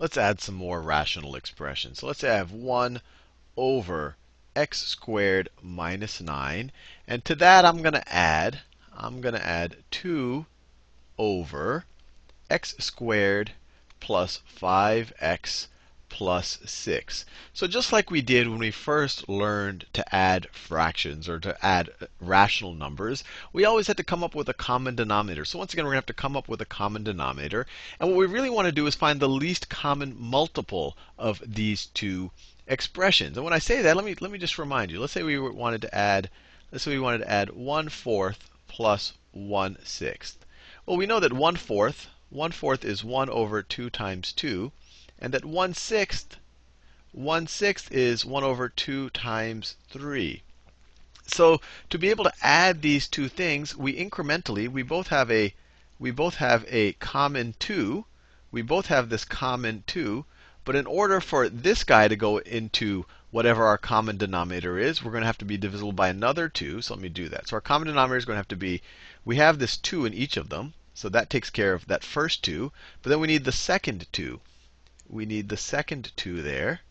let's add some more rational expressions. So let's say I have 1 over x squared minus 9. And to that I'm going to add, I'm going to add 2 over x squared plus 5x plus 6. So just like we did when we first learned to add fractions or to add rational numbers, we always had to come up with a common denominator. So once again, we're going to have to come up with a common denominator. And what we really want to do is find the least common multiple of these two expressions. And when I say that, let me let me just remind you. Let's say we wanted to add let's say we wanted to add 1 fourth plus 1 sixth. Well, we know that 1 fourth, 1 fourth is 1 over 2 times 2 and that 1 sixth, 1 sixth is 1 over 2 times 3. So to be able to add these two things, we incrementally, we both have a, we both have a common 2. We both have this common 2. But in order for this guy to go into whatever our common denominator is, we're going to have to be divisible by another 2. So let me do that. So our common denominator is going to have to be, we have this 2 in each of them. So that takes care of that first 2. But then we need the second 2 we need the second 2 there.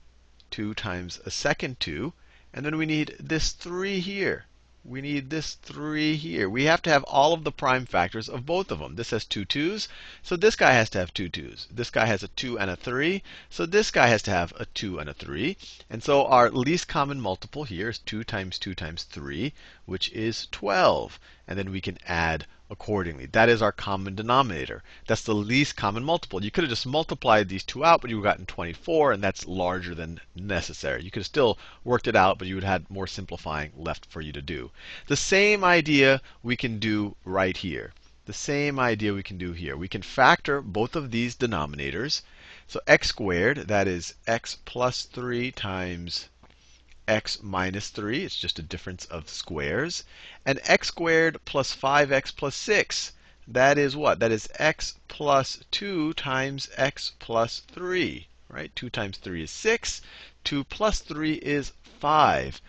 2 times a second 2. And then we need this 3 here. We need this 3 here. We have to have all of the prime factors of both of them. This has two 2's, so this guy has to have two 2's. This guy has a 2 and a 3, so this guy has to have a 2 and a 3. And so our least common multiple here is 2 times 2 times 3, which is 12. And then we can add accordingly. That is our common denominator. That's the least common multiple. You could have just multiplied these two out, but you would have gotten 24, and that's larger than necessary. You could have still worked it out, but you would have had more simplifying left for you to do. The same idea we can do right here. The same idea we can do here. We can factor both of these denominators. So x squared, that is x plus 3 times x minus 3. It's just a difference of squares. And x squared plus 5x plus 6. That is what? That is x plus 2 times x plus 3. Right? 2 times 3 is 6. 2 plus 3 is 5.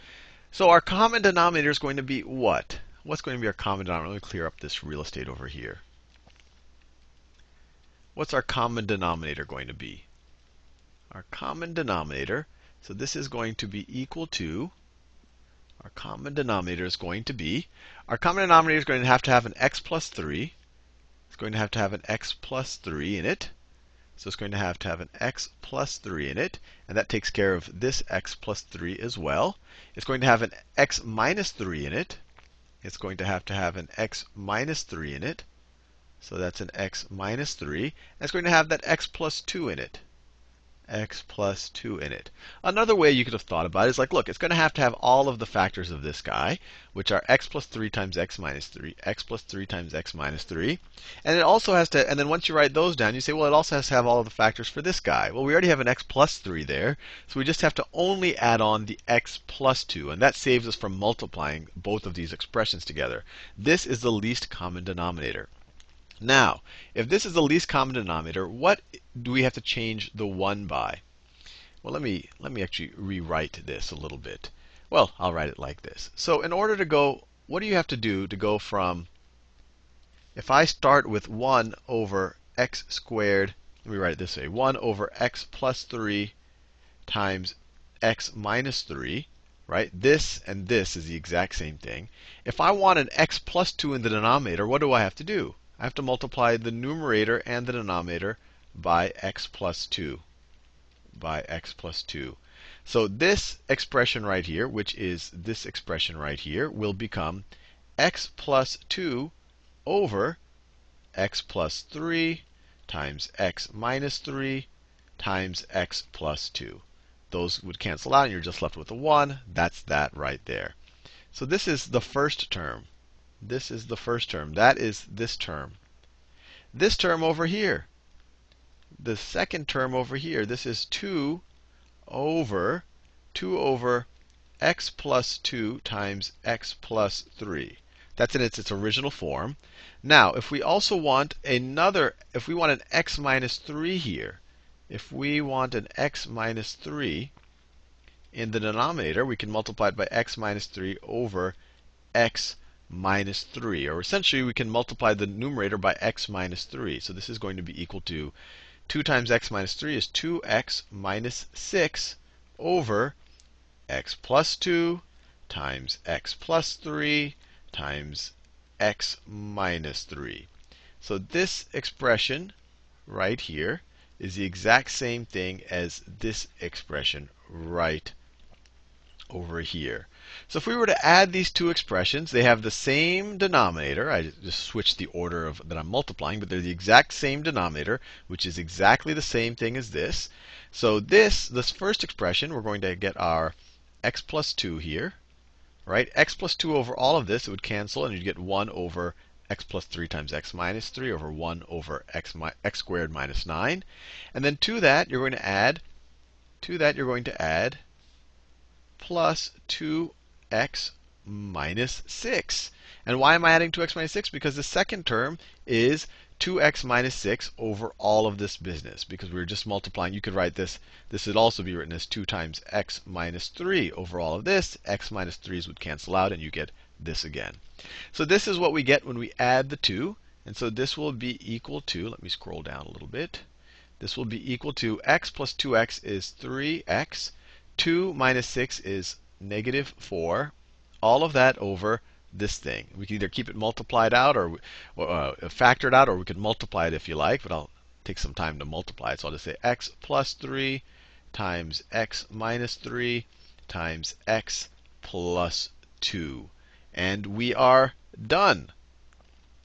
So our common denominator is going to be what? What's going to be our common denominator? Let me clear up this real estate over here. What's our common denominator going to be? Our common denominator so this is going to be equal to, our common denominator is going to be, our common denominator is going to have to have an x plus 3. It's going to have to have an x plus 3 in it. So it's going to have to have an x plus 3 in it. And that takes care of this x plus 3 as well. It's going to have an x minus 3 in it. It's going to have to have an x minus 3 in it. So that's an x minus 3. And it's going to have that x plus 2 in it x plus 2 in it. Another way you could have thought about it is like, look, it's going to have to have all of the factors of this guy, which are x plus 3 times x minus 3, x plus 3 times x minus 3. And it also has to, and then once you write those down, you say, well, it also has to have all of the factors for this guy. Well, we already have an x plus 3 there, so we just have to only add on the x plus 2, and that saves us from multiplying both of these expressions together. This is the least common denominator. Now, if this is the least common denominator, what do we have to change the 1 by? Well, let me, let me actually rewrite this a little bit. Well, I'll write it like this. So in order to go, what do you have to do to go from, if I start with 1 over x squared, let me write it this way, 1 over x plus 3 times x minus 3, right? This and this is the exact same thing. If I want an x plus 2 in the denominator, what do I have to do? I have to multiply the numerator and the denominator by x plus 2. By x plus 2. So this expression right here, which is this expression right here, will become x plus 2 over x plus 3 times x minus 3 times x plus 2. Those would cancel out, and you're just left with a 1. That's that right there. So this is the first term. This is the first term. That is this term. This term over here, the second term over here, this is 2 over 2 over x plus 2 times x plus 3. That's in its, its original form. Now, if we also want another, if we want an x minus 3 here, if we want an x minus 3 in the denominator, we can multiply it by x minus 3 over x minus 3. Or essentially, we can multiply the numerator by x minus 3. So this is going to be equal to 2 times x minus 3 is 2x minus 6 over x plus 2 times x plus 3 times x minus 3. So this expression right here is the exact same thing as this expression right over here. So if we were to add these two expressions, they have the same denominator. I just switched the order of that I'm multiplying, but they're the exact same denominator, which is exactly the same thing as this. So this, this first expression, we're going to get our x plus 2 here, right? x plus 2 over all of this, it would cancel, and you'd get 1 over x plus 3 times x minus 3 over 1 over x, x squared minus 9. And then to that, you're going to add, to that, you're going to add plus 2x minus 6. And why am I adding 2x minus 6? Because the second term is 2x minus 6 over all of this business. Because we are just multiplying. You could write this. This would also be written as 2 times x minus 3 over all of this. x minus 3's would cancel out, and you get this again. So this is what we get when we add the two. And so this will be equal to, let me scroll down a little bit. This will be equal to x plus 2x is 3x. 2 minus 6 is negative 4. All of that over this thing. We can either keep it multiplied out or uh, factored out, or we could multiply it if you like, but I'll take some time to multiply it. So I'll just say x plus 3 times x minus 3 times x plus 2 and we are done.